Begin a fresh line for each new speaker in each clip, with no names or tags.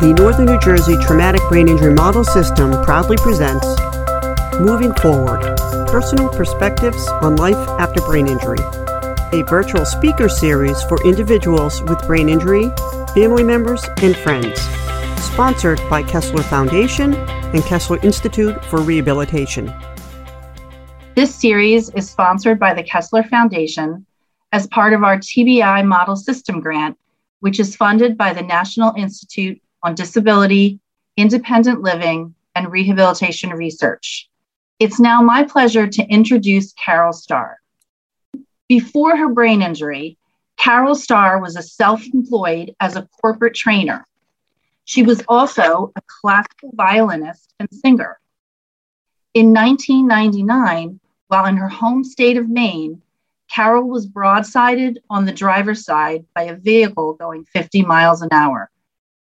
The Northern New Jersey Traumatic Brain Injury Model System proudly presents Moving Forward Personal Perspectives on Life After Brain Injury, a virtual speaker series for individuals with brain injury, family members, and friends. Sponsored by Kessler Foundation and Kessler Institute for Rehabilitation.
This series is sponsored by the Kessler Foundation as part of our TBI Model System Grant, which is funded by the National Institute on Disability, Independent Living, and Rehabilitation Research. It's now my pleasure to introduce Carole Starr. Before her brain injury, Carole Starr was a self employed as a corporate trainer. She was also a classical violinist and singer. In 1999, while in her home state of Maine, Carole was broadsided on the driver's side by a vehicle going 50 miles an hour,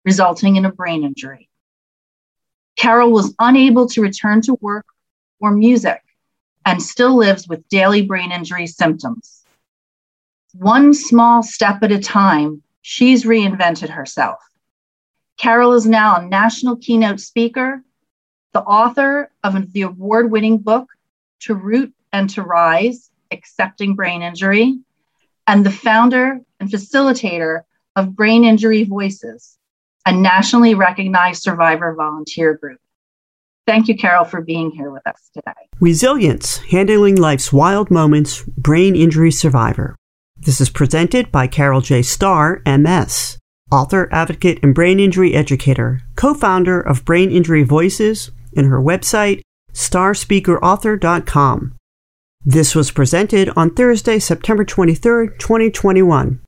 resulting in a brain injury. Carole was unable to return to work or music and still lives with daily brain injury symptoms. One small step at a time, she's reinvented herself. Carole is now a national keynote speaker, the author of the award winning book, To Root and to Rise Accepting Brain Injury, and the founder and facilitator of Brain Injury Voices, a nationally recognized survivor volunteer group. Thank you, Carole, for being here with us today.
Weasilience Handling Life's Wild Moments, Brain Injury Survivor. This is presented by Carole J. Starr, MS, author, advocate, and brain injury educator, co founder of Brain Injury Voices, and her website, starspeakerauthor.com. This was presented on Thursday, September 23rd, 2021.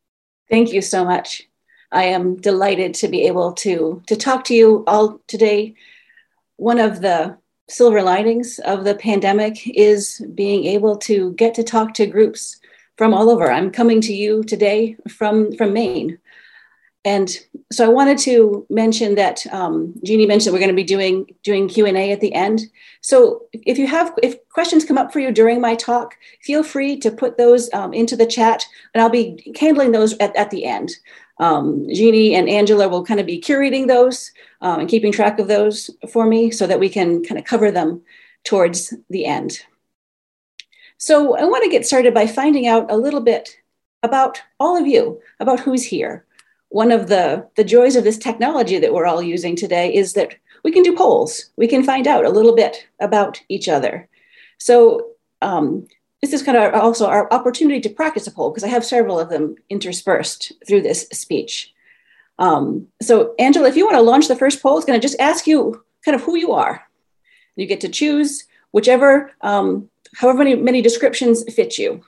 Thank you so much. I am delighted to be able to, to talk to you all today one of the silver linings of the pandemic is being able to get to talk to groups from all over. I'm coming to you today from, from Maine. And so I wanted to mention that um, Jeannie mentioned we're going to be doing doing Q and A at the end. So if you have if questions come up for you during my talk, feel free to put those um, into the chat, and I'll be handling those at, at the end. Um, Jeannie and Angela will kind of be curating those um, and keeping track of those for me so that we can kind of cover them towards the end. So I want to get started by finding out a little bit about all of you, about who's here. One of the, the joys of this technology that we're all using today is that we can do polls. We can find out a little bit about each other. So um, this is kind of also our opportunity to practice a poll because I have several of them interspersed through this speech. Um, so, Angela, if you want to launch the first poll, it's going to just ask you kind of who you are. You get to choose whichever, um, however many, many descriptions fit you.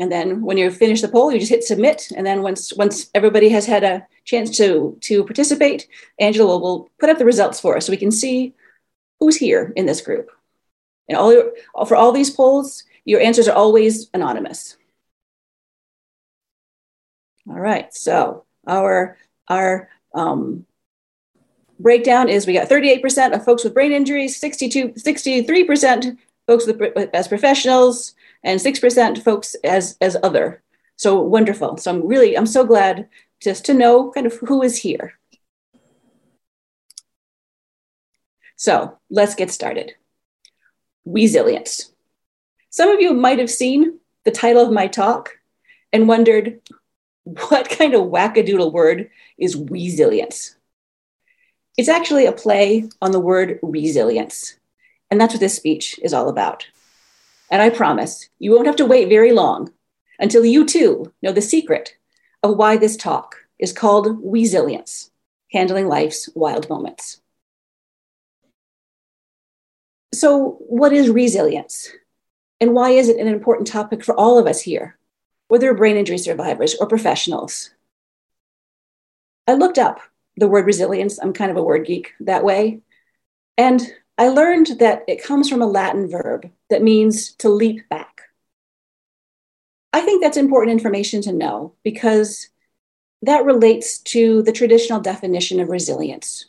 And then when you finish the poll, you just hit submit. And then once once everybody has had a chance to to participate, Angela will, will put up the results for us so we can see who's here in this group. And all your, for all these polls, your answers are always anonymous. All right, so our, our um, breakdown is we got 38% of folks with brain injuries, 62, 63% folks with, as professionals, and 6% folks as, as other. So wonderful. So I'm really, I'm so glad just to know kind of who is here. So let's get started Weasilience. Some of you might have seen the title of my talk and wondered what kind of wackadoodle word is Weasilience? It's actually a play on the word resilience. And that's what this speech is all about. And I promise you won't have to wait very long until you too know the secret of why this talk is called Weasilience Handling Life's Wild Moments. So, what is resilience? And why is it an important topic for all of us here, whether brain injury survivors or professionals? I looked up the word resilience. I'm kind of a word geek that way. And I learned that it comes from a Latin verb that means to leap back. I think that's important information to know because that relates to the traditional definition of resilience.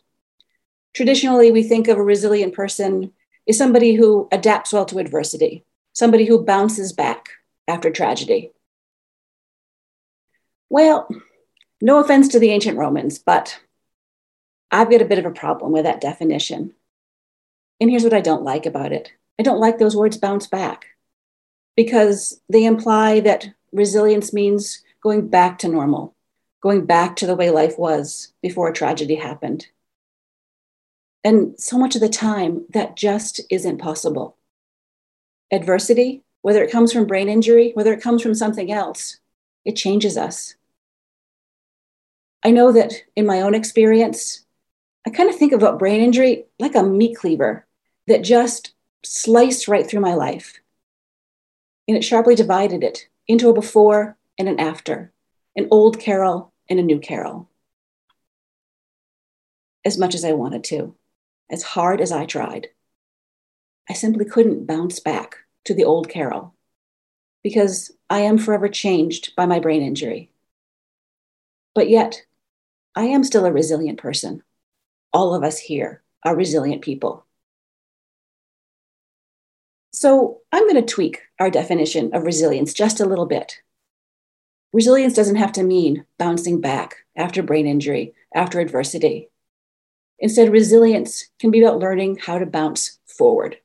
Traditionally, we think of a resilient person is somebody who adapts well to adversity, somebody who bounces back after tragedy. Well, no offense to the ancient Romans, but I've got a bit of a problem with that definition. And here's what I don't like about it I don't like those words bounce back because they imply that resilience means going back to normal, going back to the way life was before a tragedy happened. And so much of the time, that just isn't possible. Adversity, whether it comes from brain injury, whether it comes from something else, it changes us. I know that in my own experience, I kind of think about brain injury like a meat cleaver that just sliced right through my life. And it sharply divided it into a before and an after, an old Carole and a new Carole. As much as I wanted to, as hard as I tried, I simply couldn't bounce back to the old Carole because I am forever changed by my brain injury. But yet, I am still a resilient person. All of us here are resilient people. So I'm going to tweak our definition of resilience just a little bit. Resilience doesn't have to mean bouncing back after brain injury, after adversity. Instead, resilience can be about learning how to bounce forward.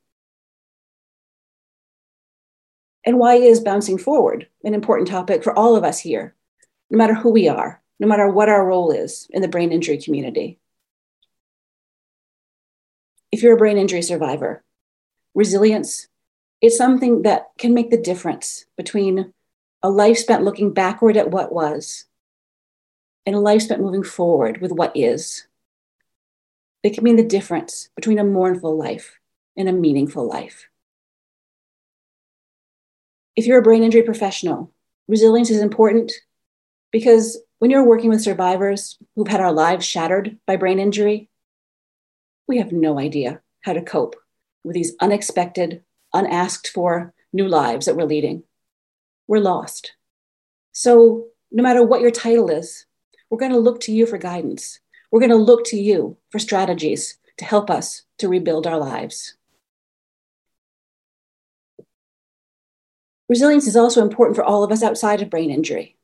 And why is bouncing forward an important topic for all of us here, no matter who we are, no matter what our role is in the brain injury community? If you're a brain injury survivor, resilience is something that can make the difference between a life spent looking backward at what was and a life spent moving forward with what is. It can mean the difference between a mournful life and a meaningful life. If you're a brain injury professional, resilience is important because when you're working with survivors who've had our lives shattered by brain injury, we have no idea how to cope with these unexpected, unasked for new lives that we're leading. We're lost. So, no matter what your title is, we're going to look to you for guidance. We're going to look to you for strategies to help us to rebuild our lives. Resilience is also important for all of us outside of brain injury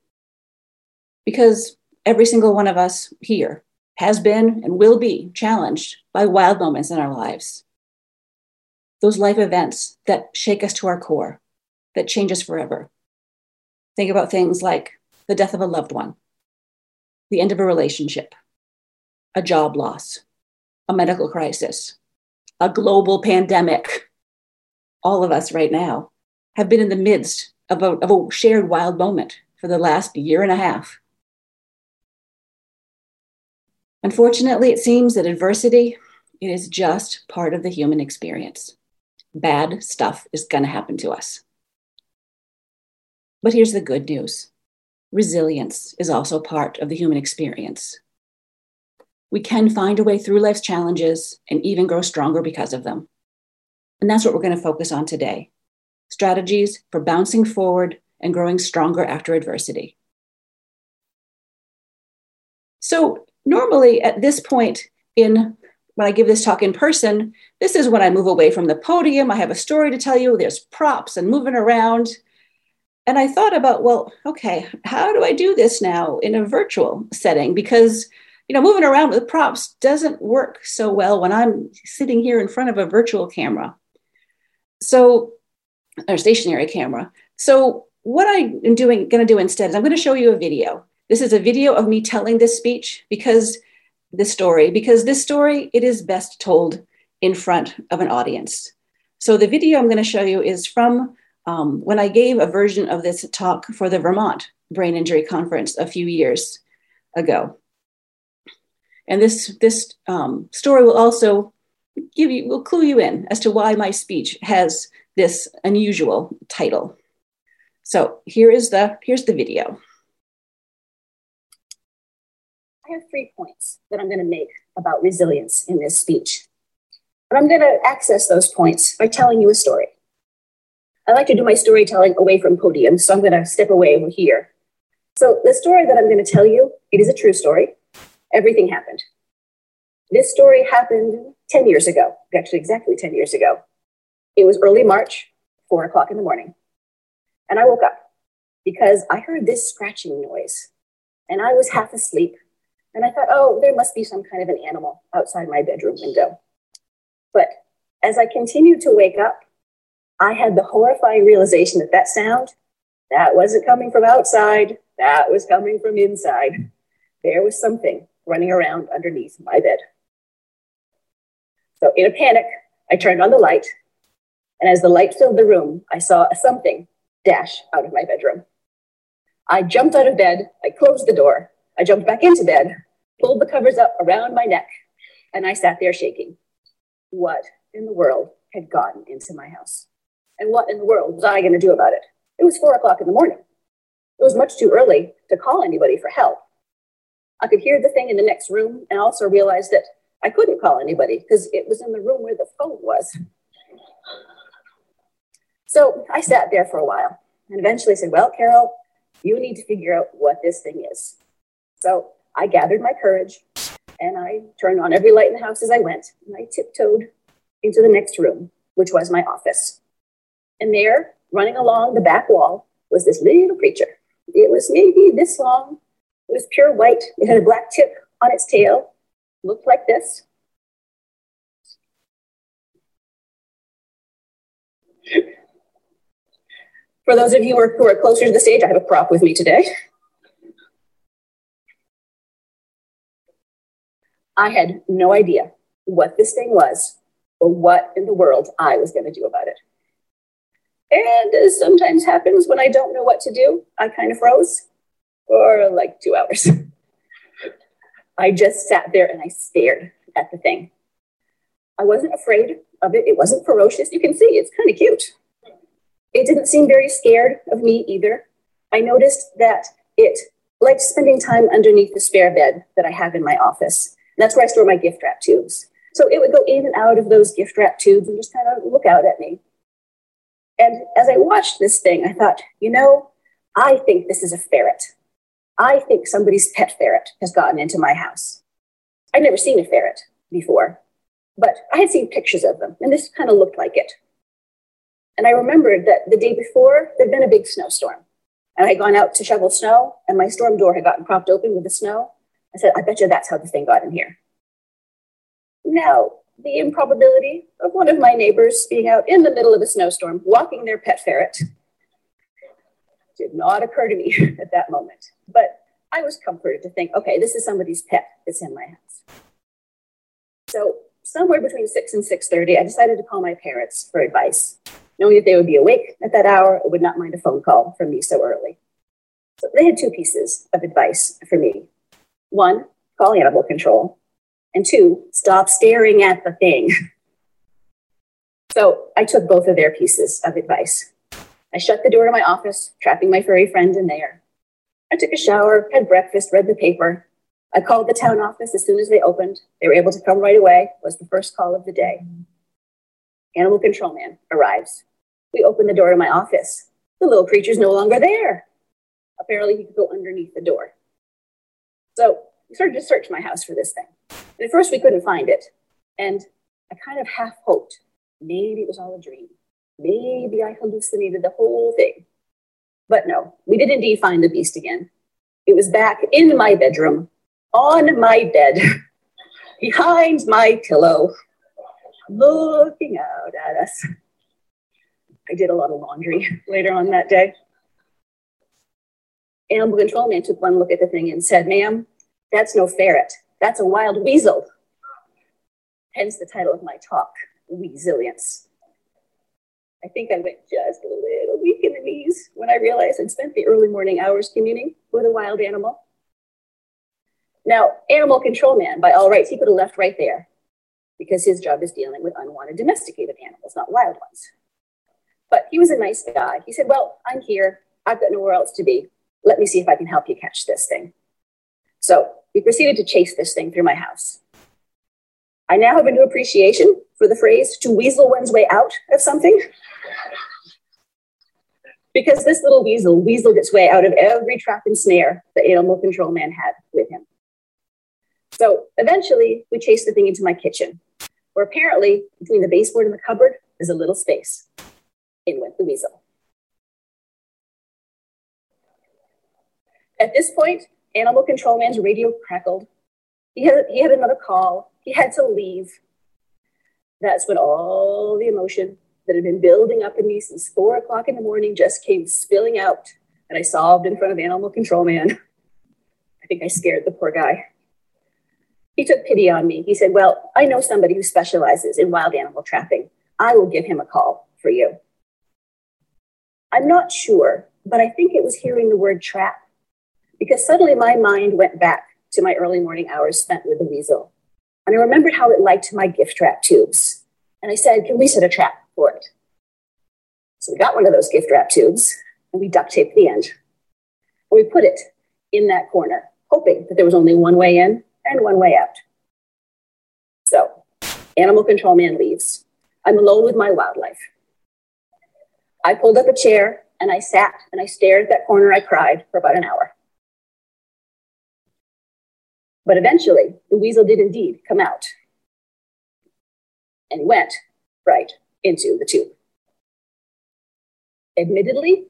because every single one of us here has been and will be challenged by wild moments in our lives those life events that shake us to our core, that change us forever. Think about things like the death of a loved one, the end of a relationship, a job loss, a medical crisis, a global pandemic. All of us right now have been in the midst of a, of a shared wild moment for the last year and a half. Unfortunately, it seems that adversity it is just part of the human experience bad stuff is going to happen to us. But here's the good news resilience is also part of the human experience. We can find a way through life's challenges and even grow stronger because of them. And that's what we're going to focus on today strategies for bouncing forward and growing stronger after adversity. So, normally at this point in when I give this talk in person, this is when I move away from the podium. I have a story to tell you. There's props and moving around. And I thought about, well, okay, how do I do this now in a virtual setting? Because, you know, moving around with props doesn't work so well when I'm sitting here in front of a virtual camera. So, or stationary camera. So, what I am doing, going to do instead is I'm going to show you a video. This is a video of me telling this speech because this story because this story it is best told in front of an audience so the video i'm going to show you is from um, when i gave a version of this talk for the vermont brain injury conference a few years ago and this this um, story will also give you will clue you in as to why my speech has this unusual title so here is the here's the video
I have three points that I'm going to make about resilience in this speech. But I'm going to access those points by telling you a story. I like to do my storytelling away from podium, so I'm going to step away over here. So the story that I'm going to tell you, it is a true story. Everything happened. This story happened 10 years ago, actually exactly 10 years ago. It was early March, four o'clock in the morning. And I woke up because I heard this scratching noise and I was half asleep And I thought, oh, there must be some kind of an animal outside my bedroom window. But as I continued to wake up, I had the horrifying realization that that sound, that wasn't coming from outside, that was coming from inside. There was something running around underneath my bed. So, in a panic, I turned on the light, and as the light filled the room, I saw something dash out of my bedroom. I jumped out of bed, I closed the door, I jumped back into bed, pulled the covers up around my neck, and I sat there shaking. What in the world had gotten into my house? And what in the world was I going to do about it? It was four o'clock in the morning. It was much too early to call anybody for help. I could hear the thing in the next room and also realized that I couldn't call anybody because it was in the room where the phone was. So I sat there for a while and eventually said, Well, Carole, you need to figure out what this thing is. So I gathered my courage and I turned on every light in the house as I went and I tiptoed into the next room, which was my office. And there, running along the back wall, was this little creature. It was maybe this long. It was pure white. It had a black tip on its tail. Looked like this. For those of you who are, who are closer to the stage, I have a prop with me today. I had no idea what this thing was or what in the world I was going to do about it. And as sometimes happens when I don't know what to do, I kind of froze for like two hours. I just sat there and I stared at the thing. I wasn't afraid of it. It wasn't ferocious. You can see it's kind of cute. It didn't seem very scared of me either. I noticed that it liked spending time underneath the spare bed that I have in my office. And that's where I store my gift wrap tubes. So it would go in and out of those gift wrap tubes and just kind of look out at me. And as I watched this thing, I thought, you know, I think this is a ferret. I think somebody's pet ferret has gotten into my house. I'd never seen a ferret before, but I had seen pictures of them, and this kind of looked like it. And I remembered that the day before, there'd been a big snowstorm. And I had gone out to shovel snow, and my storm door had gotten propped open with the snow. I said, I bet you that's how the thing got in here. Now, the improbability of one of my neighbors being out in the middle of a snowstorm walking their pet ferret did not occur to me at that moment. But I was comforted to think, okay, this is somebody's pet that's in my house. So somewhere between 6 and 6.30, I decided to call my parents for advice knowing that they would be awake at that hour and would not mind a phone call from me so early. So they had two pieces of advice for me. One, call animal control. And two, stop staring at the thing. so I took both of their pieces of advice. I shut the door to my office, trapping my furry friend in there. I took a shower, had breakfast, read the paper. I called the town office as soon as they opened. They were able to come right away, was the first call of the day. Animal control man arrives. We open the door to my office. The little creature's no longer there. Apparently, he could go underneath the door. So we started to search my house for this thing. And at first, we couldn't find it. And I kind of half hoped maybe it was all a dream. Maybe I hallucinated the whole thing. But no, we did indeed find the beast again. It was back in my bedroom, on my bed, behind my pillow, looking out at us. I did a lot of laundry later on that day. Animal control man took one look at the thing and said, Ma'am, that's no ferret. That's a wild weasel. Hence the title of my talk, Weasilience. I think I went just a little weak in the knees when I realized I'd spent the early morning hours communing with a wild animal. Now, animal control man, by all rights, he could have left right there because his job is dealing with unwanted domesticated animals, not wild ones. But he was a nice guy. He said, Well, I'm here. I've got nowhere else to be. Let me see if I can help you catch this thing. So we proceeded to chase this thing through my house. I now have a new appreciation for the phrase to weasel one's way out of something. because this little weasel weaseled its way out of every trap and snare the animal control man had with him. So eventually, we chased the thing into my kitchen, where apparently between the baseboard and the cupboard is a little space. In went the weasel. At this point, Animal Control Man's radio crackled He had, he had another call. He had to leave. That's when all the emotion that had been building up in me since four o'clock in the morning just came spilling out. And I sobbed in front of Animal Control Man. I think I scared the poor guy. He took pity on me. He said, Well, I know somebody who specializes in wild animal trapping. I will give him a call for you. I'm not sure, but I think it was hearing the word trap because suddenly my mind went back to my early morning hours spent with the weasel. And I remembered how it liked my gift wrap tubes. And I said, Can we set a trap for it? So we got one of those gift wrap tubes and we duct taped the end. And we put it in that corner, hoping that there was only one way in and one way out. So, animal control man leaves. I'm alone with my wildlife. I pulled up a chair and I sat and I stared at that corner. I cried for about an hour. But eventually, the weasel did indeed come out and went right into the tube. Admittedly,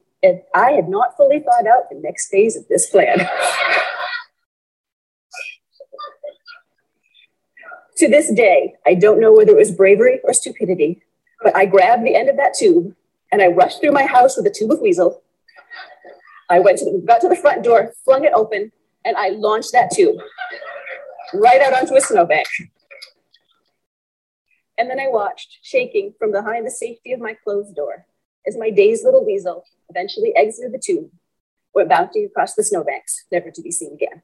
I had not fully thought out the next phase of this plan. to this day, I don't know whether it was bravery or stupidity, but I grabbed the end of that tube and I rushed through my house with a tube of weasel. I went to the, got to the front door, flung it open, and I launched that tube right out onto a snowbank. And then I watched, shaking from behind the safety of my closed door, as my dazed little weasel eventually exited the tube, went bounding across the snowbanks, never to be seen again.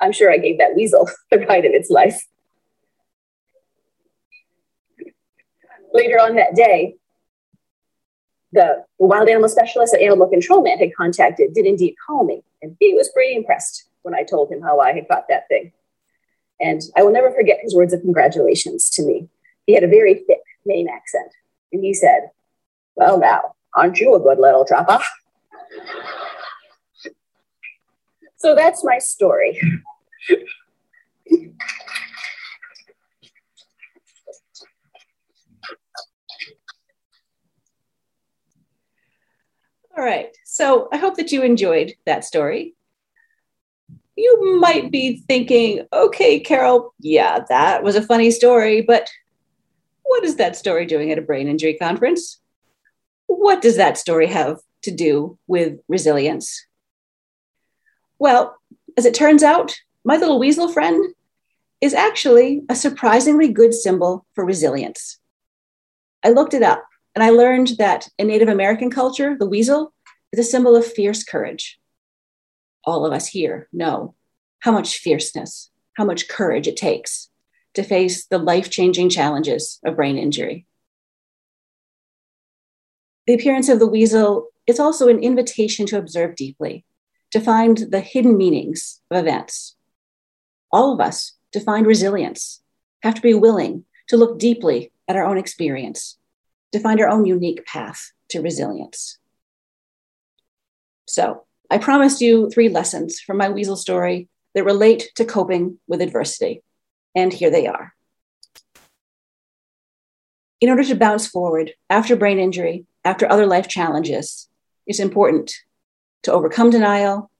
I'm sure I gave that weasel the ride of its life. Later on that day, the wild animal specialist that Animal Control Man had contacted did indeed call me, and he was pretty impressed when I told him how I had got that thing. And I will never forget his words of congratulations to me. He had a very thick Maine accent, and he said, Well, now, aren't you a good little trapper? so that's my story.
All right. So I hope that you enjoyed that story. You might be thinking, okay, Carole, yeah, that was a funny story, but what is that story doing at a brain injury conference? What does that story have to do with resilience? Well, as it turns out, my little weasel friend is actually a surprisingly good symbol for resilience. I looked it up and I learned that in Native American culture, the weasel is a symbol of fierce courage. All of us here know how much fierceness, how much courage it takes to face the life changing challenges of brain injury. The appearance of the weasel is also an invitation to observe deeply, to find the hidden meanings of events. All of us, to find resilience, have to be willing to look deeply at our own experience to find our own unique path to resilience. So, I promised you three lessons from my weasel story that relate to coping with adversity. And here they are. In order to bounce forward after brain injury, after other life challenges, it's important to overcome denial,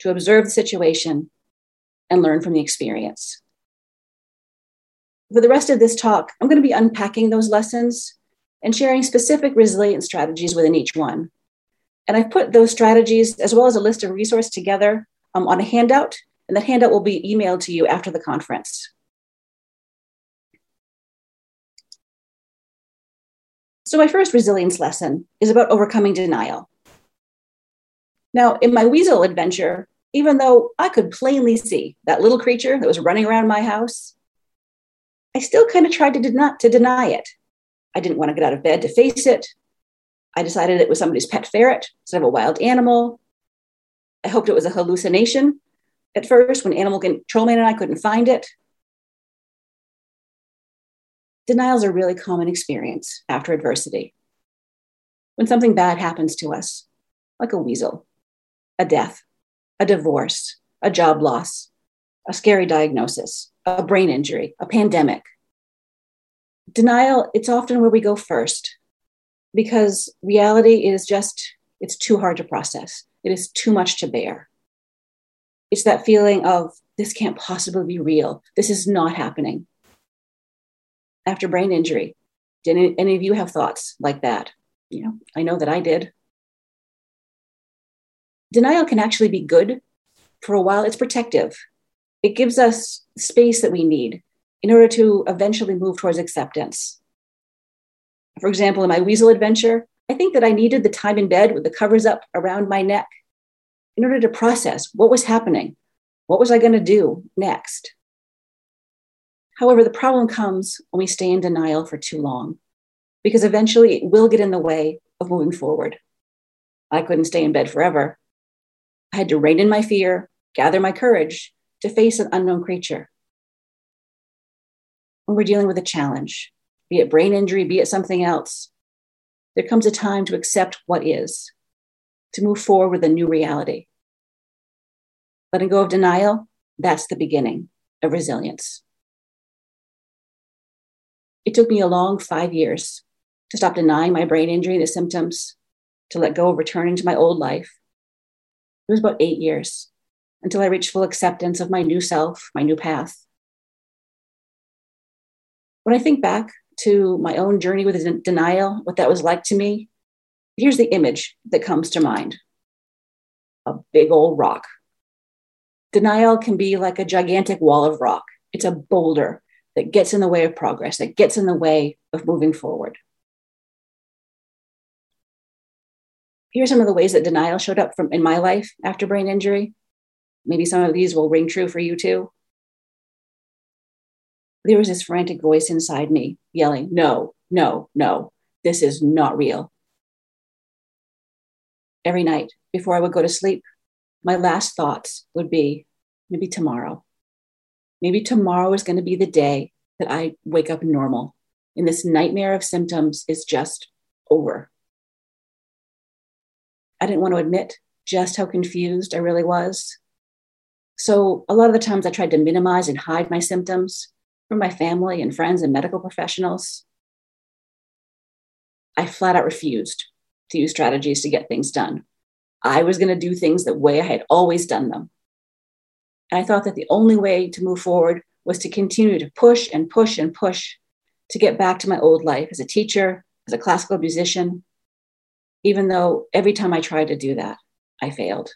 to observe the situation, and learn from the experience. For the rest of this talk, I'm going to be unpacking those lessons and sharing specific resilience strategies within each one. And I've put those strategies as well as a list of resources together um, on a handout, and that handout will be emailed to you after the conference. So, my first resilience lesson is about overcoming denial. Now, in my weasel adventure, even though I could plainly see that little creature that was running around my house, I still kind of tried to, den- to deny it. I didn't want to get out of bed to face it. I decided it was somebody's pet ferret instead of a wild animal. I hoped it was a hallucination at first when Animal Control Man and I couldn't find it. Denials are really common experience after adversity. When something bad happens to us, like a weasel, a death, a divorce, a job loss, a scary diagnosis, a brain injury, a pandemic, denial, it's often where we go first because reality is just, it's too hard to process. It is too much to bear. It's that feeling of this can't possibly be real. This is not happening. After brain injury, did any, any of you have thoughts like that? You know, I know that I did. Denial can actually be good. For a while, it's protective. It gives us space that we need in order to eventually move towards acceptance. For example, in my weasel adventure, I think that I needed the time in bed with the covers up around my neck in order to process what was happening. What was I going to do next? However, the problem comes when we stay in denial for too long, because eventually it will get in the way of moving forward. I couldn't stay in bed forever. I had to rein in my fear, gather my courage to face an unknown creature. When we're dealing with a challenge, be it brain injury, be it something else, there comes a time to accept what is, to move forward with a new reality. Letting go of denial, that's the beginning of resilience. It took me a long five years to stop denying my brain injury and the symptoms, to let go of returning to my old life. It was about eight years until I reached full acceptance of my new self, my new path. When I think back to my own journey with denial, what that was like to me, here's the image that comes to mind a big old rock. Denial can be like a gigantic wall of rock, it's a boulder that gets in the way of progress, that gets in the way of moving forward. Here are some of the ways that denial showed up from in my life after brain injury. Maybe some of these will ring true for you too. There was this frantic voice inside me yelling, No, no, no, this is not real. Every night before I would go to sleep, my last thoughts would be, Maybe tomorrow, Maybe tomorrow is going to be the day that I wake up normal and this nightmare of symptoms is just over. I didn't want to admit just how confused I really was. So, a lot of the times I tried to minimize and hide my symptoms from my family and friends and medical professionals. I flat out refused to use strategies to get things done. I was going to do things the way I had always done them. And I thought that the only way to move forward was to continue to push and push and push to get back to my old life as a teacher, as a classical musician, even though every time I tried to do that, I failed.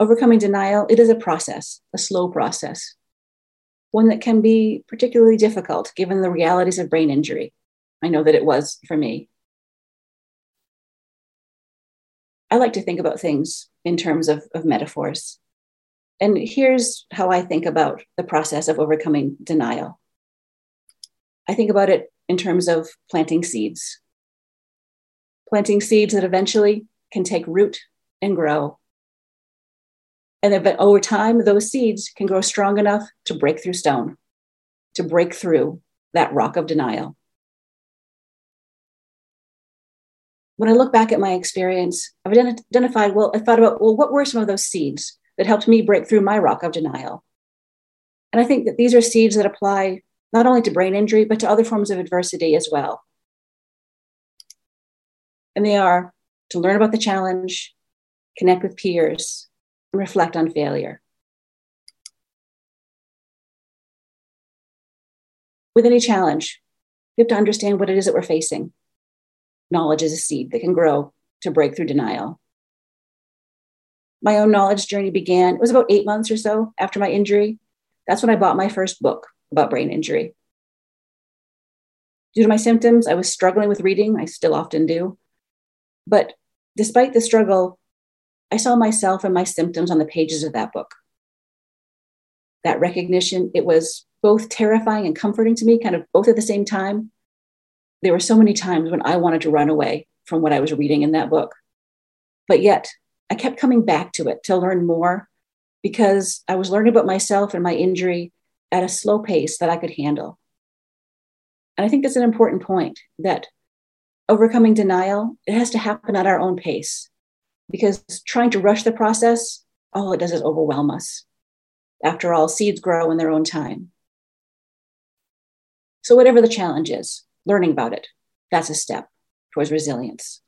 Overcoming denial, it is a process, a slow process, one that can be particularly difficult given the realities of brain injury. I know that it was for me. I like to think about things in terms of, of metaphors. And here's how I think about the process of overcoming denial I think about it in terms of planting seeds, planting seeds that eventually can take root and grow. And then over time, those seeds can grow strong enough to break through stone, to break through that rock of denial. when I look back at my experience, I've identified, well, I thought about, well, what were some of those seeds that helped me break through my rock of denial? And I think that these are seeds that apply not only to brain injury, but to other forms of adversity as well. And they are to learn about the challenge, connect with peers, reflect on failure. With any challenge, you have to understand what it is that we're facing knowledge is a seed that can grow to break through denial. My own knowledge journey began, it was about eight months or so after my injury. That's when I bought my first book about brain injury. Due to my symptoms, I was struggling with reading. I still often do. But despite the struggle, I saw myself and my symptoms on the pages of that book. That recognition, it was both terrifying and comforting to me, kind of both at the same time there were so many times when I wanted to run away from what I was reading in that book. But yet, I kept coming back to it to learn more because I was learning about myself and my injury at a slow pace that I could handle. And I think that's an important point that overcoming denial, it has to happen at our own pace because trying to rush the process, all it does is overwhelm us. After all, seeds grow in their own time. So, whatever the challenge is, learning about it. That's a step towards resilience.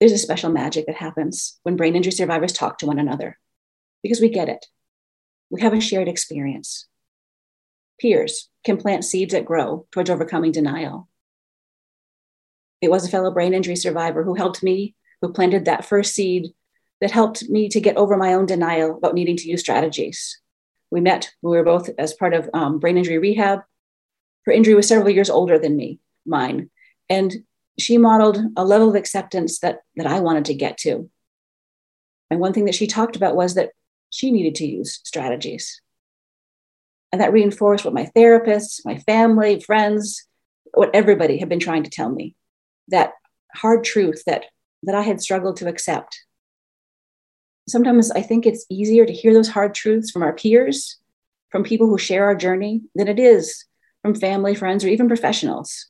there's a special magic that happens when brain injury survivors talk to one another because we get it. We have a shared experience. Peers can plant seeds that grow towards overcoming denial. It was a fellow brain injury survivor who helped me, who planted that first seed that helped me to get over my own denial about needing to use strategies. We met, we were both as part of um, brain injury rehab. Her injury was several years older than me, mine. And she modeled a level of acceptance that, that I wanted to get to. And one thing that she talked about was that she needed to use strategies. And that reinforced what my therapists, my family, friends, what everybody had been trying to tell me that hard truth that, that I had struggled to accept. Sometimes I think it's easier to hear those hard truths from our peers, from people who share our journey, than it is from family, friends, or even professionals.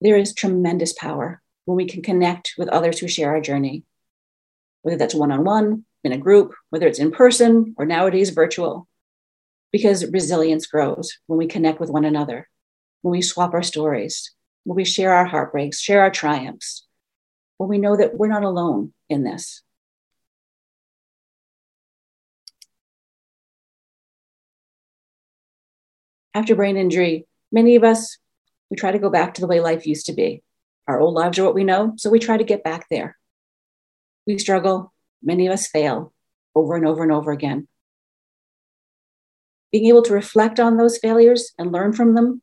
There is tremendous power when we can connect with others who share our journey, whether that's one on one, in a group, whether it's in person or nowadays virtual, because resilience grows when we connect with one another, when we swap our stories, when we share our heartbreaks, share our triumphs, when we know that we're not alone in this. After brain injury, many of us, we try to go back to the way life used to be. Our old lives are what we know, so we try to get back there. We struggle, many of us fail over and over and over again. Being able to reflect on those failures and learn from them,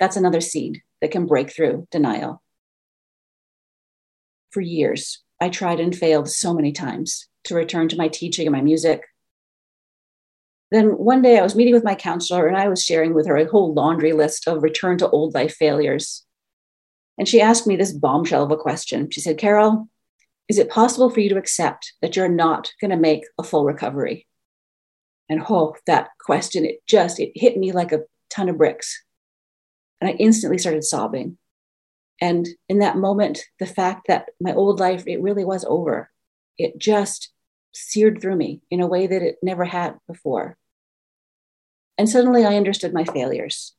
that's another seed that can break through denial. For years, I tried and failed so many times to return to my teaching and my music. Then one day I was meeting with my counselor and I was sharing with her a whole laundry list of return to old life failures. And she asked me this bombshell of a question. She said, Carole, is it possible for you to accept that you're not going to make a full recovery? And oh, that question, it just, it hit me like a ton of bricks. And I instantly started sobbing. And in that moment, the fact that my old life, it really was over, it just seared through me in a way that it never had before. And suddenly I understood my failures.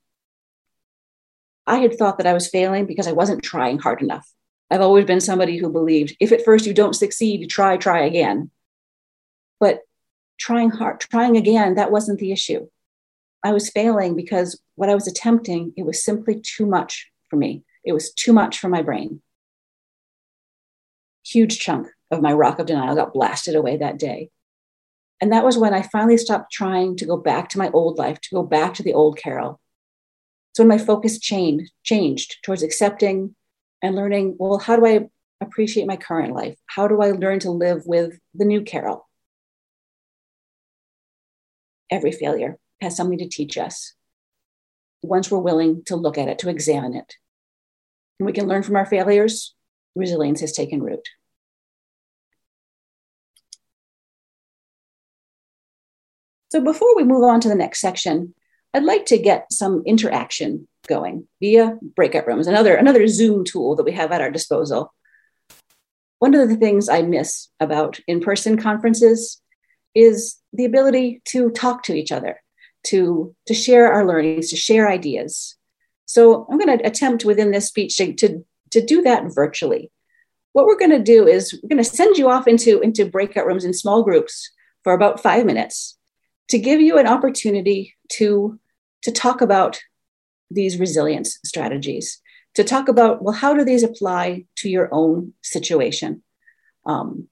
I had thought that I was failing because I wasn't trying hard enough. I've always been somebody who believed if at first you don't succeed, try, try again. But trying hard, trying again, that wasn't the issue. I was failing because what I was attempting, it was simply too much for me. It was too much for my brain. Huge chunk of my rock of denial got blasted away that day. And that was when I finally stopped trying to go back to my old life, to go back to the old Carole. So when my focus changed, changed towards accepting and learning, well, how do I appreciate my current life? How do I learn to live with the new Carole? Every failure has something to teach us once we're willing to look at it, to examine it. And we can learn from our failures, resilience has taken root. So before we move on to the next section, I'd like to get some interaction going via breakout rooms, another, another Zoom tool that we have at our disposal. One of the things I miss about in person conferences is the ability to talk to each other, to, to share our learnings, to share ideas. So I'm going to attempt within this speech to, to, do that virtually. What we're going to do is we're going to send you off into, into breakout rooms in small groups for about five minutes to give you an opportunity to, to talk about these resilience strategies, to talk about, well, how do these apply to your own situation? Um,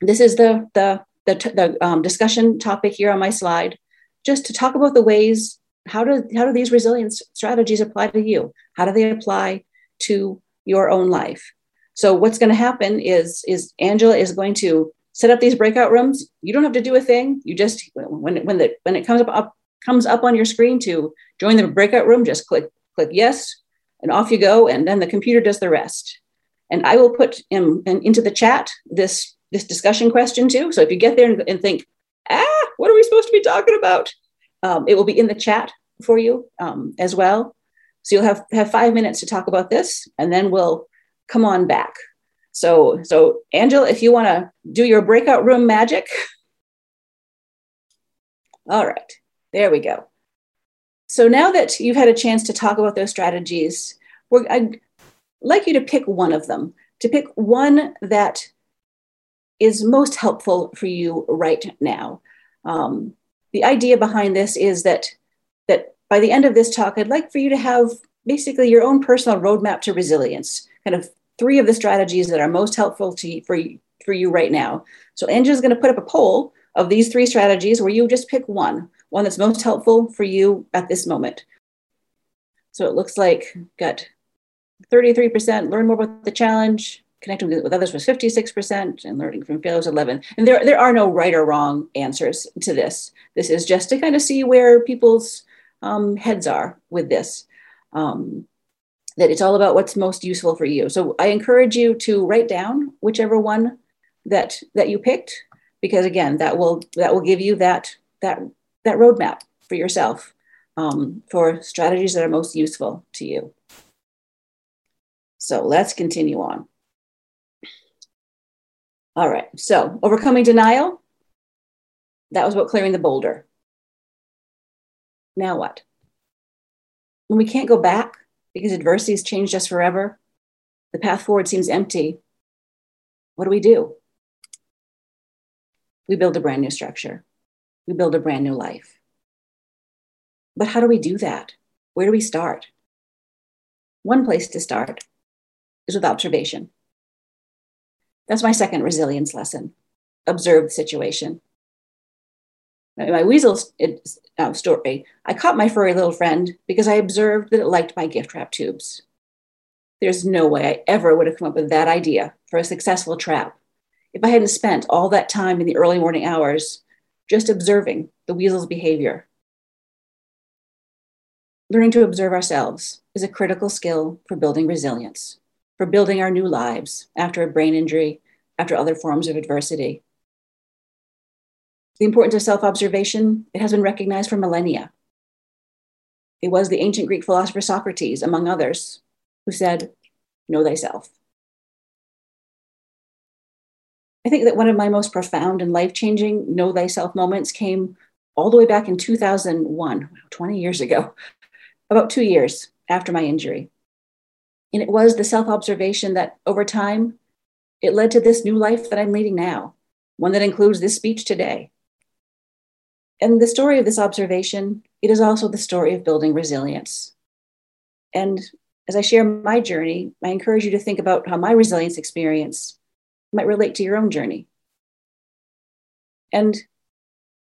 this is the, the, the, the um, discussion topic here on my slide, just to talk about the ways, how do, how do these resilience strategies apply to you? How do they apply to your own life? So what's going to happen is, is Angela is going to set up these breakout rooms. You don't have to do a thing. You just when when the when it comes up, up comes up on your screen to join the breakout room, just click click yes, and off you go. And then the computer does the rest. And I will put in, in into the chat this this discussion question too. So if you get there and, and think, ah, what are we supposed to be talking about? Um, it will be in the chat for you um, as well. So you'll have have five minutes to talk about this, and then we'll come on back. So, so Angela, if you want to do your breakout room magic. All right, there we go. So now that you've had a chance to talk about those strategies, I'd like you to pick one of them to pick one that is most helpful for you right now. Um, the idea behind this is that that by the end of this talk, I'd like for you to have basically your own personal roadmap to resilience, kind of three of the strategies that are most helpful to you, for, for you right now. So Angela's going to put up a poll of these three strategies where you just pick one, one that's most helpful for you at this moment. So it looks like got 33% learn more about the challenge, connecting with others was 56%, and learning from failures 11. And there, there are no right or wrong answers to this. This is just to kind of see where people's um, heads are with this. Um, that it's all about what's most useful for you. So I encourage you to write down whichever one that that you picked, because again, that will that will give you that that that roadmap for yourself um, for strategies that are most useful to you. So let's continue on. All right, so overcoming denial, that was about clearing the boulder. Now what? When we can't go back because adversity has changed us forever, the path forward seems empty. What do we do? We build a brand new structure. We build a brand new life. But how do we do that? Where do we start? One place to start is with observation. That's my second resilience lesson. Observe the situation. In my weasel uh, story, I caught my furry little friend because I observed that it liked my gift wrap tubes. There's no way I ever would have come up with that idea for a successful trap if I hadn't spent all that time in the early morning hours just observing the weasel's behavior. Learning to observe ourselves is a critical skill for building resilience for building our new lives after a brain injury, after other forms of adversity. The importance of self observation, it has been recognized for millennia. It was the ancient Greek philosopher Socrates, among others, who said, Know thyself. I think that one of my most profound and life changing know thyself moments came all the way back in 2001, 20 years ago, about two years after my injury. And it was the self observation that over time, it led to this new life that I'm leading now, one that includes this speech today. And the story of this observation, it is also the story of building resilience. And as I share my journey, I encourage you to think about how my resilience experience might relate to your own journey. And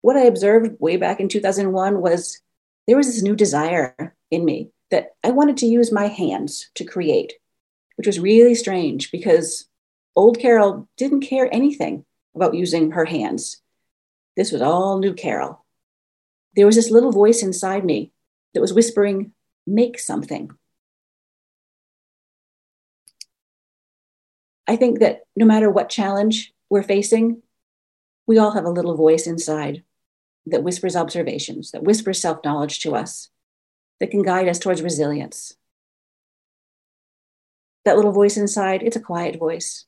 what I observed way back in 2001 was there was this new desire in me that I wanted to use my hands to create, which was really strange because old Carole didn't care anything about using her hands. This was all new Carole. There was this little voice inside me that was whispering, make something. I think that no matter what challenge we're facing, we all have a little voice inside that whispers observations, that whispers self knowledge to us that can guide us towards resilience. That little voice inside, it's a quiet voice.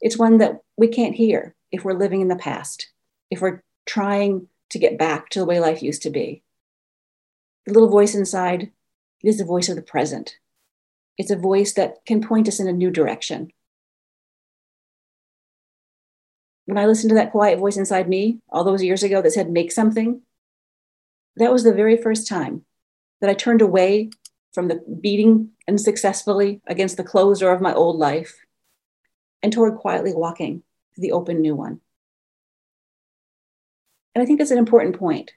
It's one that we can't hear if we're living in the past, if we're trying to get back to the way life used to be. The little voice inside is the voice of the present. It's a voice that can point us in a new direction. When I listened to that quiet voice inside me all those years ago that said, make something, that was the very first time that I turned away from the beating unsuccessfully against the closed door of my old life and toward quietly walking to the open new one. And I think that's an important point.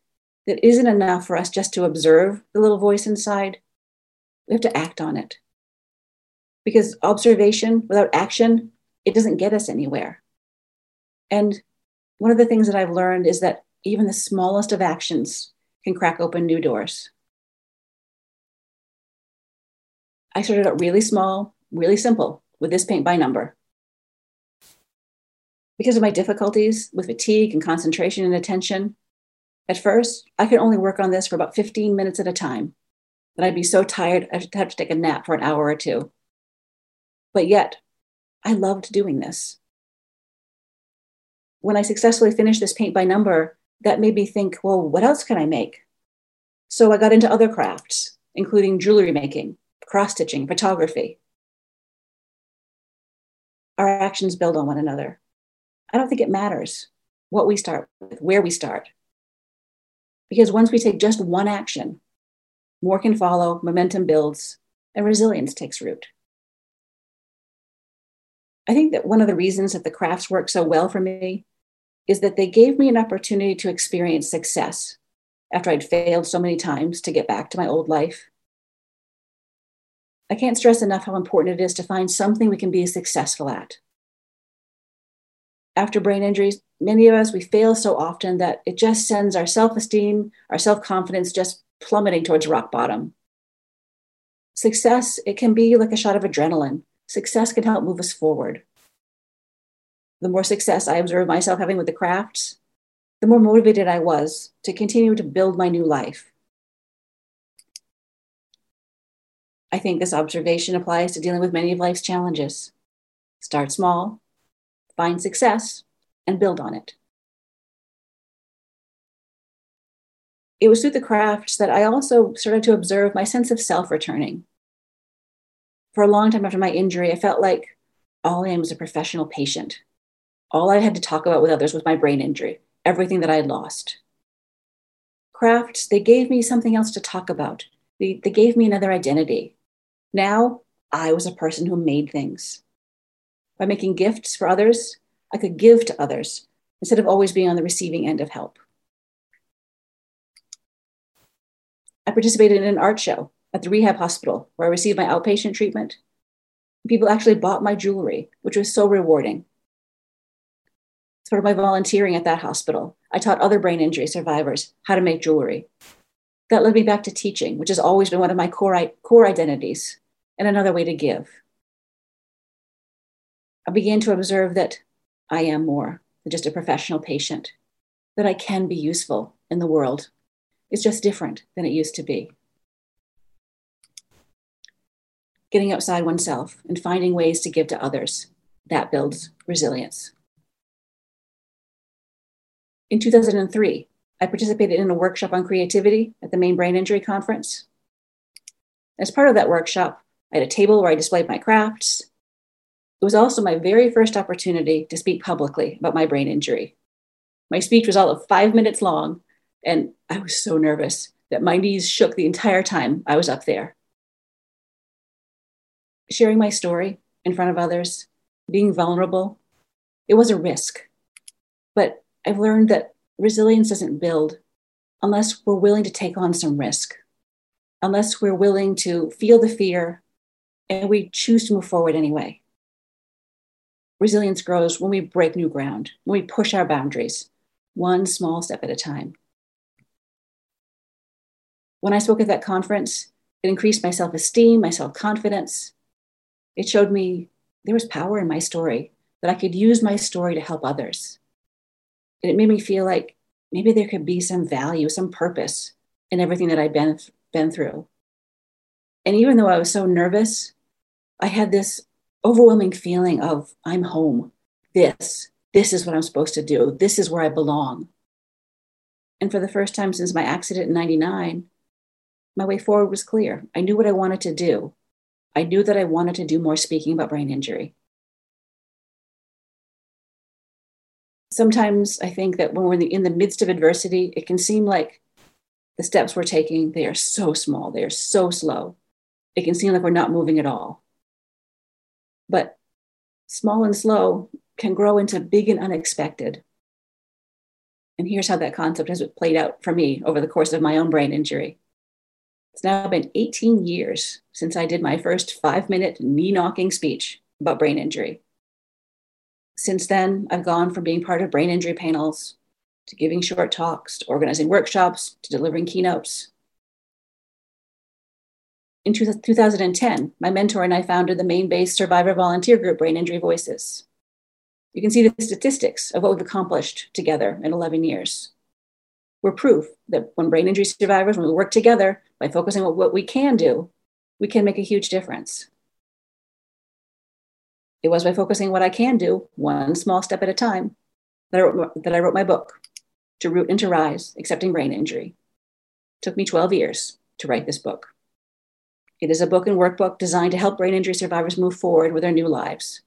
That isn't enough for us just to observe the little voice inside. We have to act on it. Because observation without action, it doesn't get us anywhere. And one of the things that I've learned is that even the smallest of actions can crack open new doors. I started out really small, really simple with this paint by number. Because of my difficulties with fatigue and concentration and attention, at first, I could only work on this for about 15 minutes at a time. Then I'd be so tired, I'd have to take a nap for an hour or two. But yet, I loved doing this. When I successfully finished this paint by number, that made me think, well, what else can I make? So I got into other crafts, including jewelry making, cross stitching, photography. Our actions build on one another. I don't think it matters what we start with, where we start. Because once we take just one action, more can follow, momentum builds, and resilience takes root. I think that one of the reasons that the crafts work so well for me is that they gave me an opportunity to experience success after I'd failed so many times to get back to my old life. I can't stress enough how important it is to find something we can be successful at. After brain injuries, many of us, we fail so often that it just sends our self esteem, our self confidence just plummeting towards rock bottom. Success, it can be like a shot of adrenaline. Success can help move us forward. The more success I observed myself having with the crafts, the more motivated I was to continue to build my new life. I think this observation applies to dealing with many of life's challenges. Start small, find success, and build on it. It was through the crafts that I also started to observe my sense of self returning. For a long time after my injury, I felt like all I am was a professional patient. All I had to talk about with others was my brain injury, everything that I had lost. Crafts, they gave me something else to talk about. They, they gave me another identity. Now I was a person who made things. By making gifts for others, I could give to others instead of always being on the receiving end of help. I participated in an art show at the rehab hospital where I received my outpatient treatment. People actually bought my jewelry, which was so rewarding. Part of my volunteering at that hospital, I taught other brain injury survivors how to make jewelry. That led me back to teaching, which has always been one of my core, core identities and another way to give. I began to observe that I am more than just a professional patient, that I can be useful in the world. It's just different than it used to be. Getting outside oneself and finding ways to give to others, that builds resilience. In 2003, I participated in a workshop on creativity at the Maine Brain Injury Conference. As part of that workshop, I had a table where I displayed my crafts. It was also my very first opportunity to speak publicly about my brain injury. My speech was all of five minutes long, and I was so nervous that my knees shook the entire time I was up there. Sharing my story in front of others, being vulnerable, it was a risk. But I've learned that resilience doesn't build unless we're willing to take on some risk, unless we're willing to feel the fear and we choose to move forward anyway. Resilience grows when we break new ground, when we push our boundaries, one small step at a time. When I spoke at that conference, it increased my self esteem, my self confidence. It showed me there was power in my story, that I could use my story to help others. And it made me feel like maybe there could be some value, some purpose in everything that I'd been, been through. And even though I was so nervous, I had this overwhelming feeling of I'm home. This, this is what I'm supposed to do. This is where I belong. And for the first time since my accident in 99, my way forward was clear. I knew what I wanted to do. I knew that I wanted to do more speaking about brain injury. Sometimes I think that when we're in the, in the midst of adversity, it can seem like the steps we're taking, they are so small, they are so slow. It can seem like we're not moving at all. But small and slow can grow into big and unexpected. And here's how that concept has played out for me over the course of my own brain injury. It's now been 18 years since I did my first five minute knee knocking speech about brain injury. Since then, I've gone from being part of brain injury panels to giving short talks to organizing workshops to delivering keynotes in 2010, my mentor and I founded the Maine based survivor volunteer group, Brain Injury Voices. You can see the statistics of what we've accomplished together in 11 years. We're proof that when brain injury survivors, when we work together by focusing on what we can do, we can make a huge difference. It was by focusing what I can do, one small step at a time, that I wrote, that I wrote my book, To Root and to Rise Accepting Brain Injury. It took me 12 years to write this book. It is a book and workbook designed to help brain injury survivors move forward with their new lives.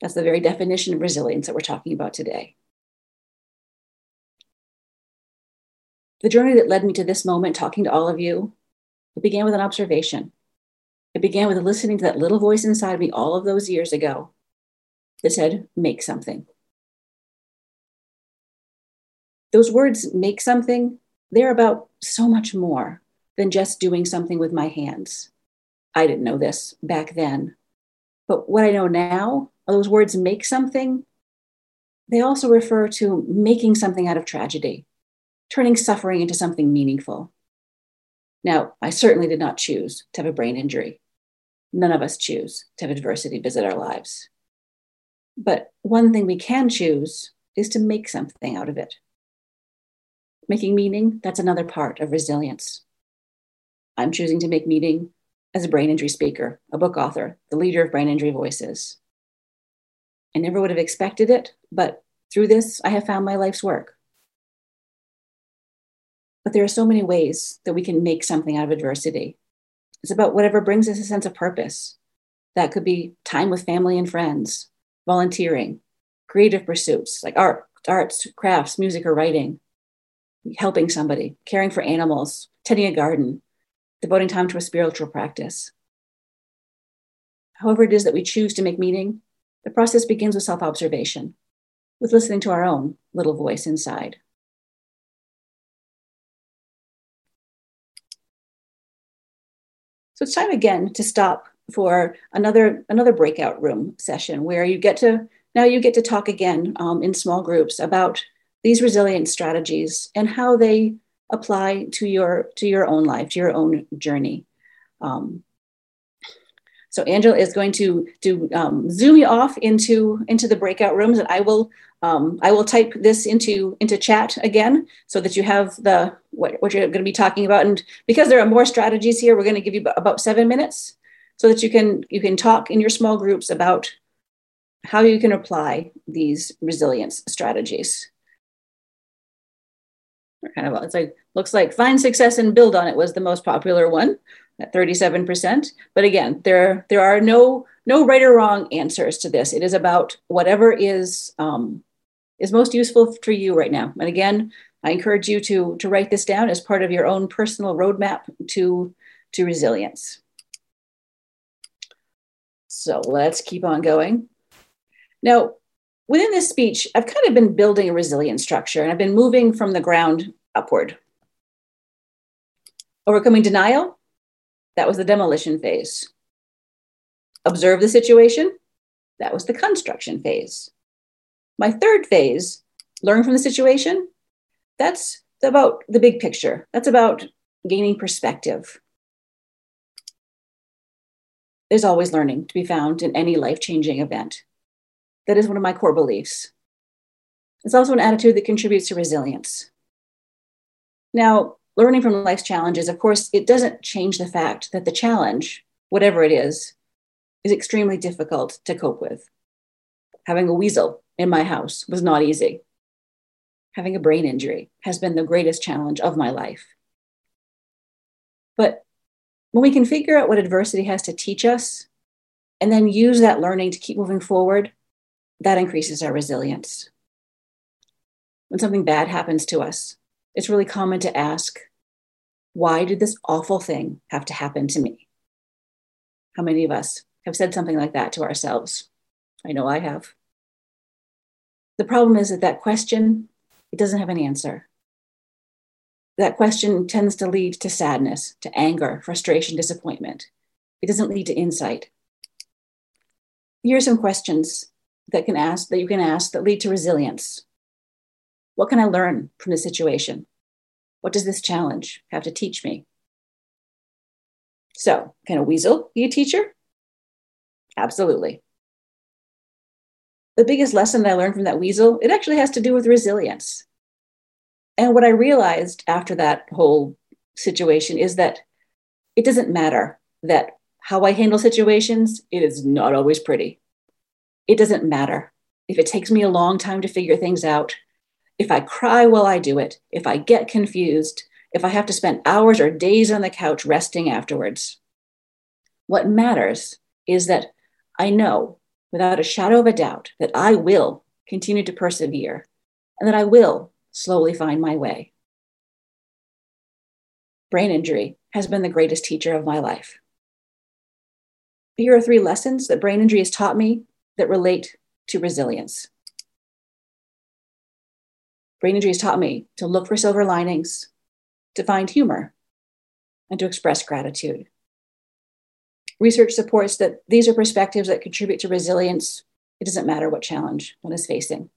That's the very definition of resilience that we're talking about today. The journey that led me to this moment, talking to all of you, it began with an observation. It began with listening to that little voice inside me all of those years ago that said, make something. Those words, make something, they're about so much more than just doing something with my hands. I didn't know this back then. But what I know now, those words make something, they also refer to making something out of tragedy, turning suffering into something meaningful. Now, I certainly did not choose to have a brain injury. None of us choose to have adversity visit our lives. But one thing we can choose is to make something out of it. Making meaning, that's another part of resilience. I'm choosing to make meaning as a brain injury speaker, a book author, the leader of Brain Injury Voices. I never would have expected it, but through this, I have found my life's work. But there are so many ways that we can make something out of adversity. It's about whatever brings us a sense of purpose. That could be time with family and friends, volunteering, creative pursuits like art, arts, crafts, music, or writing, helping somebody, caring for animals, tending a garden, devoting time to a spiritual practice. However, it is that we choose to make meaning, the process begins with self observation, with listening to our own little voice inside. So it's time again to stop for another another breakout room session where you get to now you get to talk again um, in small groups about these resilience strategies and how they apply to your to your own life to your own journey. Um, so angela is going to to um, zoom you off into into the breakout rooms and i will um, i will type this into into chat again so that you have the what, what you're going to be talking about. And because there are more strategies here we're going to give you about seven minutes so that you can you can talk in your small groups about how you can apply these resilience strategies. Kind of it's like looks like find success and build on it was the most popular one at 37% but again there there are no no right or wrong answers to this. It is about whatever is um, is most useful for you right now. And again i encourage you to to write this down as part of your own personal roadmap to to resilience. So let's keep on going. Now within this speech, I've kind of been building a resilient structure and I've been moving from the ground upward. Overcoming denial, that was the demolition phase. Observe the situation, that was the construction phase. My third phase, learn from the situation, that's about the big picture. That's about gaining perspective. There's always learning to be found in any life changing event. That is one of my core beliefs. It's also an attitude that contributes to resilience. Now, learning from life's challenges, of course, it doesn't change the fact that the challenge, whatever it is, is extremely difficult to cope with. Having a weasel in my house was not easy. Having a brain injury has been the greatest challenge of my life. But when we can figure out what adversity has to teach us and then use that learning to keep moving forward, that increases our resilience. When something bad happens to us, it's really common to ask, why did this awful thing have to happen to me? How many of us have said something like that to ourselves? I know I have. The problem is that that question, it doesn't have an answer. That question tends to lead to sadness, to anger, frustration, disappointment. It doesn't lead to insight. Here are some questions that can ask that you can ask that lead to resilience. What can I learn from the situation? What does this challenge have to teach me? So, can a weasel be a teacher? Absolutely. The biggest lesson that I learned from that weasel, it actually has to do with resilience. And what I realized after that whole situation is that it doesn't matter that how I handle situations, it is not always pretty. It doesn't matter. If it takes me a long time to figure things out, if I cry while I do it, if I get confused, if I have to spend hours or days on the couch resting afterwards. What matters is that I know without a shadow of a doubt that I will continue to persevere and that I will slowly find my way. Brain injury has been the greatest teacher of my life. Here are three lessons that brain injury has taught me that relate to resilience. Brain injury has taught me to look for silver linings, to find humor, and to express gratitude. Research supports that these are perspectives that contribute to resilience. It doesn't matter what challenge one is facing.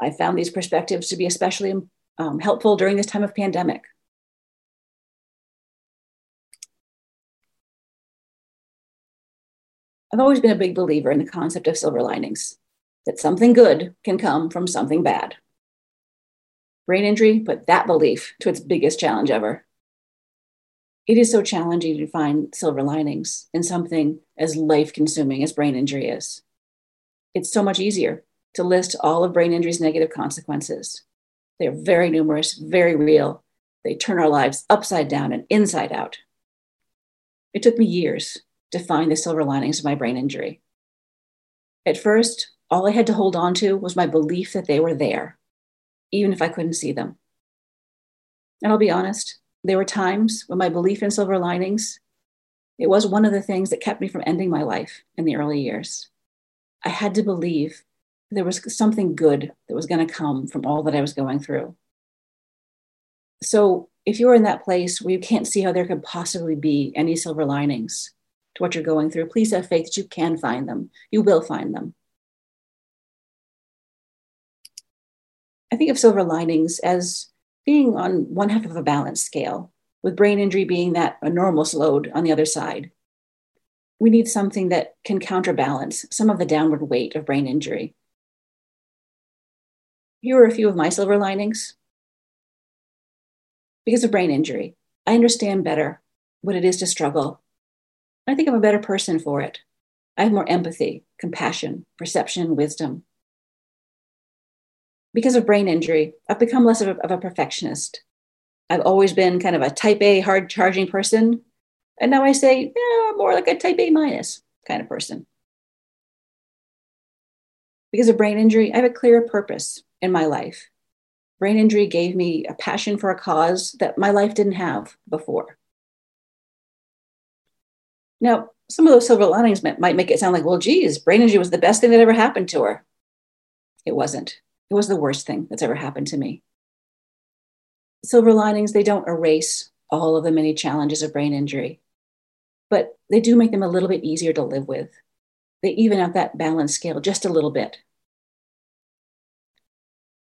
I found these perspectives to be especially um, helpful during this time of pandemic. I've always been a big believer in the concept of silver linings, that something good can come from something bad. Brain injury put that belief to its biggest challenge ever. It is so challenging to find silver linings in something as life consuming as brain injury is. It's so much easier to list all of brain injury's negative consequences. They are very numerous, very real. They turn our lives upside down and inside out. It took me years to find the silver linings of my brain injury. At first, all I had to hold on to was my belief that they were there, even if I couldn't see them. And I'll be honest, there were times when my belief in silver linings, it was one of the things that kept me from ending my life in the early years. I had to believe there was something good that was going to come from all that I was going through. So, if you're in that place where you can't see how there could possibly be any silver linings to what you're going through, please have faith that you can find them. You will find them. I think of silver linings as being on one half of a balance scale, with brain injury being that enormous load on the other side. We need something that can counterbalance some of the downward weight of brain injury. Here are a few of my silver linings. Because of brain injury, I understand better what it is to struggle. I think I'm a better person for it. I have more empathy, compassion, perception, wisdom because of brain injury, I've become less of a, of a perfectionist. I've always been kind of a type A hard charging person. And now I say, yeah, more like a type A minus kind of person. Because of brain injury, I have a clearer purpose in my life. Brain injury gave me a passion for a cause that my life didn't have before. Now, some of those silver linings might make it sound like, well, geez, brain injury was the best thing that ever happened to her. It wasn't. It was the worst thing that's ever happened to me. Silver linings, they don't erase all of the many challenges of brain injury, but they do make them a little bit easier to live with. They even out that balance scale just a little bit.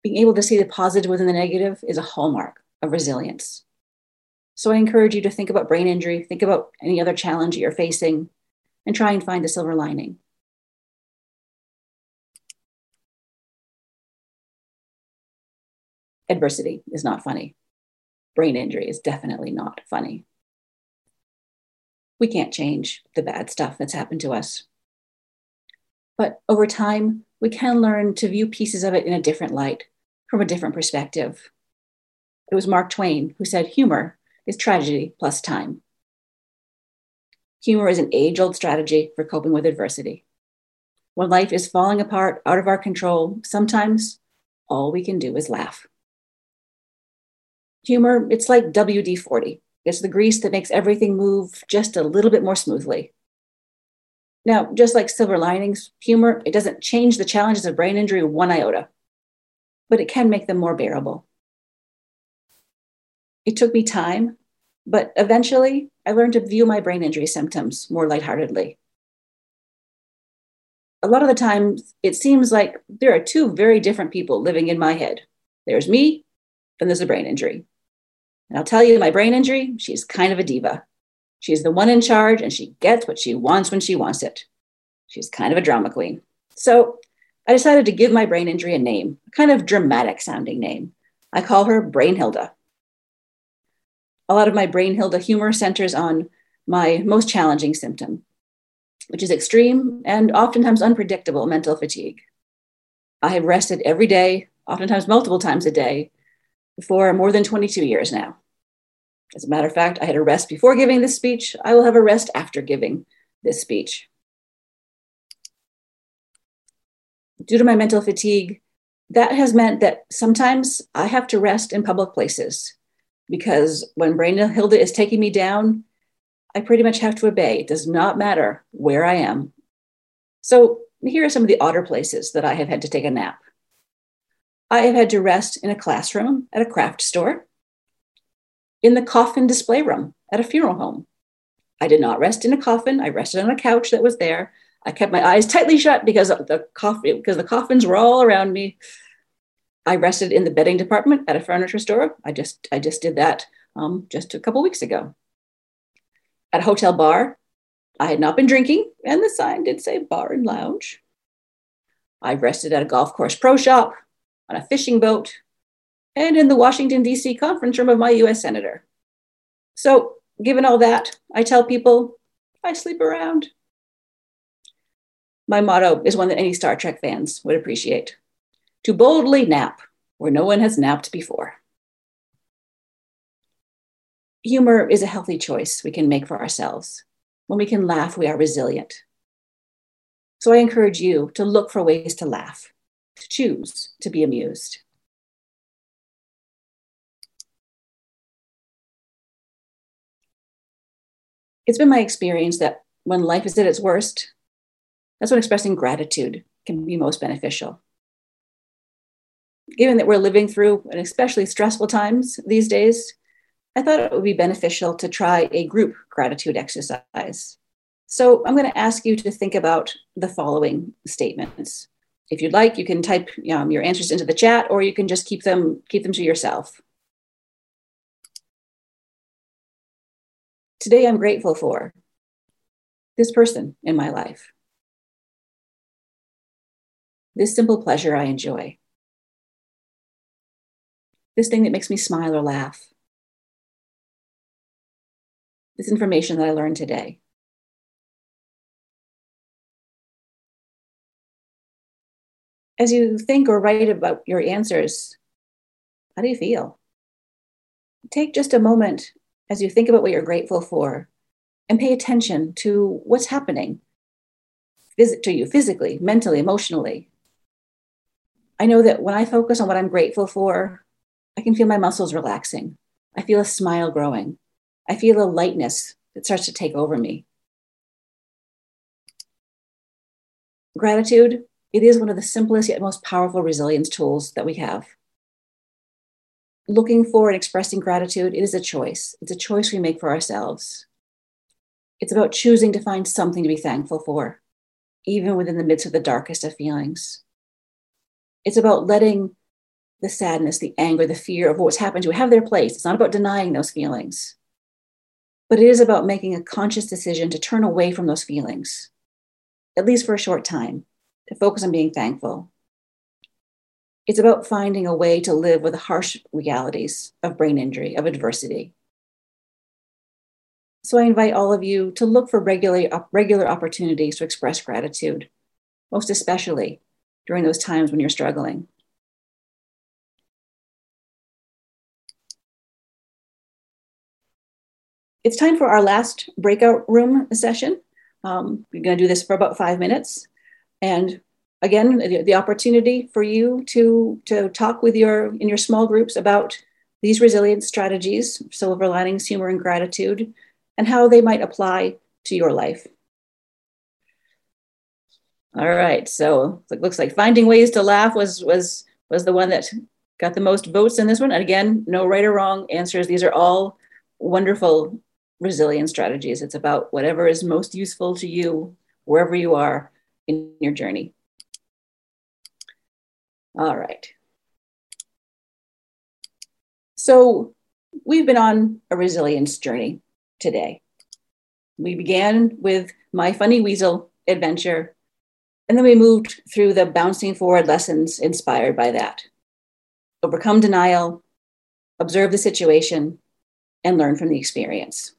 Being able to see the positive within the negative is a hallmark of resilience. So I encourage you to think about brain injury, think about any other challenge you're facing, and try and find the silver lining. Adversity is not funny. Brain injury is definitely not funny. We can't change the bad stuff that's happened to us. But over time, we can learn to view pieces of it in a different light, from a different perspective. It was Mark Twain who said humor is tragedy plus time. Humor is an age old strategy for coping with adversity. When life is falling apart out of our control, sometimes all we can do is laugh. Humor, it's like WD 40. It's the grease that makes everything move just a little bit more smoothly. Now, just like silver linings, humor, it doesn't change the challenges of brain injury one iota, but it can make them more bearable. It took me time, but eventually I learned to view my brain injury symptoms more lightheartedly. A lot of the times, it seems like there are two very different people living in my head. There's me, and there's a brain injury. And I'll tell you, my brain injury, she's kind of a diva. She's the one in charge and she gets what she wants when she wants it. She's kind of a drama queen. So I decided to give my brain injury a name, a kind of dramatic sounding name. I call her Brainhilda. A lot of my Brainhilda humor centers on my most challenging symptom, which is extreme and oftentimes unpredictable mental fatigue. I have rested every day, oftentimes multiple times a day, for more than 22 years now. As a matter of fact, I had a rest before giving this speech. I will have a rest after giving this speech. due to my mental fatigue, that has meant that sometimes I have to rest in public places because when Brainhilda is taking me down, I pretty much have to obey. It does not matter where I am. So here are some of the odder places that I have had to take a nap. I have had to rest in a classroom at a craft store, in the coffin display room at a funeral home. I did not rest in a coffin. I rested on a couch that was there. I kept my eyes tightly shut because the coffin because the coffins were all around me. I rested in the bedding department at a furniture store. I just I just did that um, just a couple weeks ago. At a hotel bar, I had not been drinking, and the sign did say bar and lounge. I rested at a golf course pro shop, on a fishing boat, and in the Washington, D.C. conference room of my U.S. Senator. So, given all that, I tell people I sleep around. My motto is one that any Star Trek fans would appreciate to boldly nap where no one has napped before. Humor is a healthy choice we can make for ourselves. When we can laugh, we are resilient. So I encourage you to look for ways to laugh, to choose to be amused. It's been my experience that when life is at its worst, that's when expressing gratitude can be most beneficial. Given that we're living through an especially stressful times these days, I thought it would be beneficial to try a group gratitude exercise. So I'm going to ask you to think about the following statements. If you'd like, you can type um, your answers into the chat, or you can just keep them keep them to yourself. Today, I'm grateful for this person in my life this simple pleasure I enjoy, this thing that makes me smile or laugh, this information that I learned today. As you think or write about your answers, how do you feel? Take just a moment as you think about what you're grateful for and pay attention to what's happening visit to you physically, mentally, emotionally. I know that when I focus on what I'm grateful for, I can feel my muscles relaxing. I feel a smile growing. I feel a lightness that starts to take over me. Gratitude, it is one of the simplest yet most powerful resilience tools that we have. Looking for and expressing gratitude, it is a choice. It's a choice we make for ourselves. It's about choosing to find something to be thankful for, even within the midst of the darkest of feelings. It's about letting the sadness, the anger, the fear of what's happened to you have their place. It's not about denying those feelings, but it is about making a conscious decision to turn away from those feelings, at least for a short time, to focus on being thankful. It's about finding a way to live with the harsh realities of brain injury, of adversity. So I invite all of you to look for regular, regular opportunities to express gratitude, most especially during those times when you're struggling. It's time for our last breakout room session. Um, we're going to do this for about five minutes. And again, the, opportunity for you to, to talk with your in your small groups about these resilience strategies, silver linings, humor, and gratitude, and how they might apply to your life. All right. So it looks like finding ways to laugh was was was the one that got the most votes in this one. And again, no right or wrong answers. These are all wonderful resilience strategies. It's about whatever is most useful to you wherever you are in your journey. All right. So we've been on a resilience journey today. We began with my funny weasel adventure and then we moved through the bouncing forward lessons inspired by that. Overcome denial, observe the situation, and learn from the experience.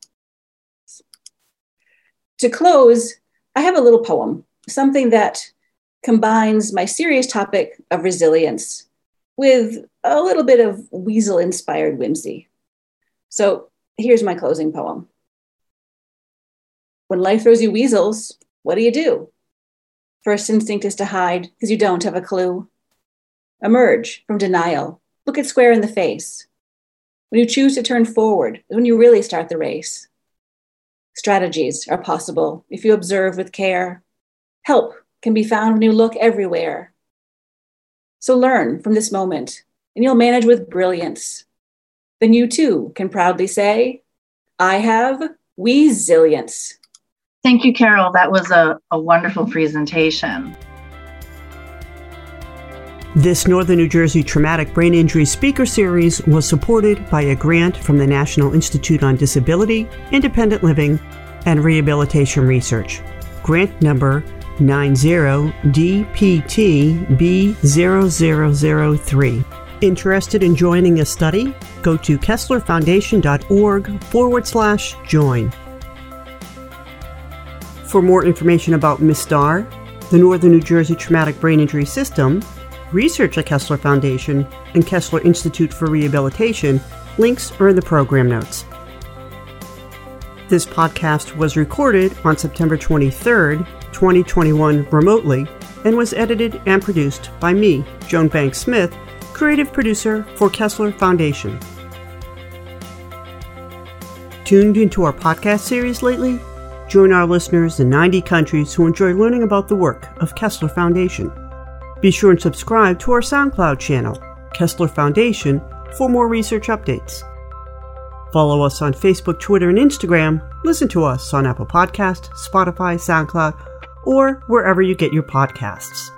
To close, I have a little poem, something that combines my serious topic of resilience with a little bit of weasel inspired whimsy. So here's my closing poem. When life throws you weasels, what do you do? First instinct is to hide because you don't have a clue. Emerge from denial. Look it square in the face. When you choose to turn forward when you really start the race. Strategies are possible if you observe with care. Help can be found when you look everywhere. So learn from this moment, and you'll manage with brilliance. Then you too can proudly say, I have resilience.
Thank you, Carole. That was a, a wonderful presentation.
This Northern New Jersey Traumatic Brain Injury Speaker Series was supported by a grant from the National Institute on Disability, Independent Living, and Rehabilitation Research. Grant number 90DPTB0003. Interested in joining a study? Go to KesslerFoundation.org forward slash join. For more information about MISTAR, the Northern New Jersey Traumatic Brain Injury System, research at Kessler Foundation, and Kessler Institute for Rehabilitation, links are in the program notes. This podcast was recorded on September 23rd, 2021, remotely, and was edited and produced by me, Joan Banks Smith, creative producer for Kessler Foundation. Tuned into our podcast series lately? Join our listeners in 90 countries who enjoy learning about the work of Kessler Foundation. Be sure and subscribe to our SoundCloud channel, Kessler Foundation, for more research updates. Follow us on Facebook, Twitter, and Instagram. Listen to us on Apple Podcast, Spotify, SoundCloud, or wherever you get your podcasts.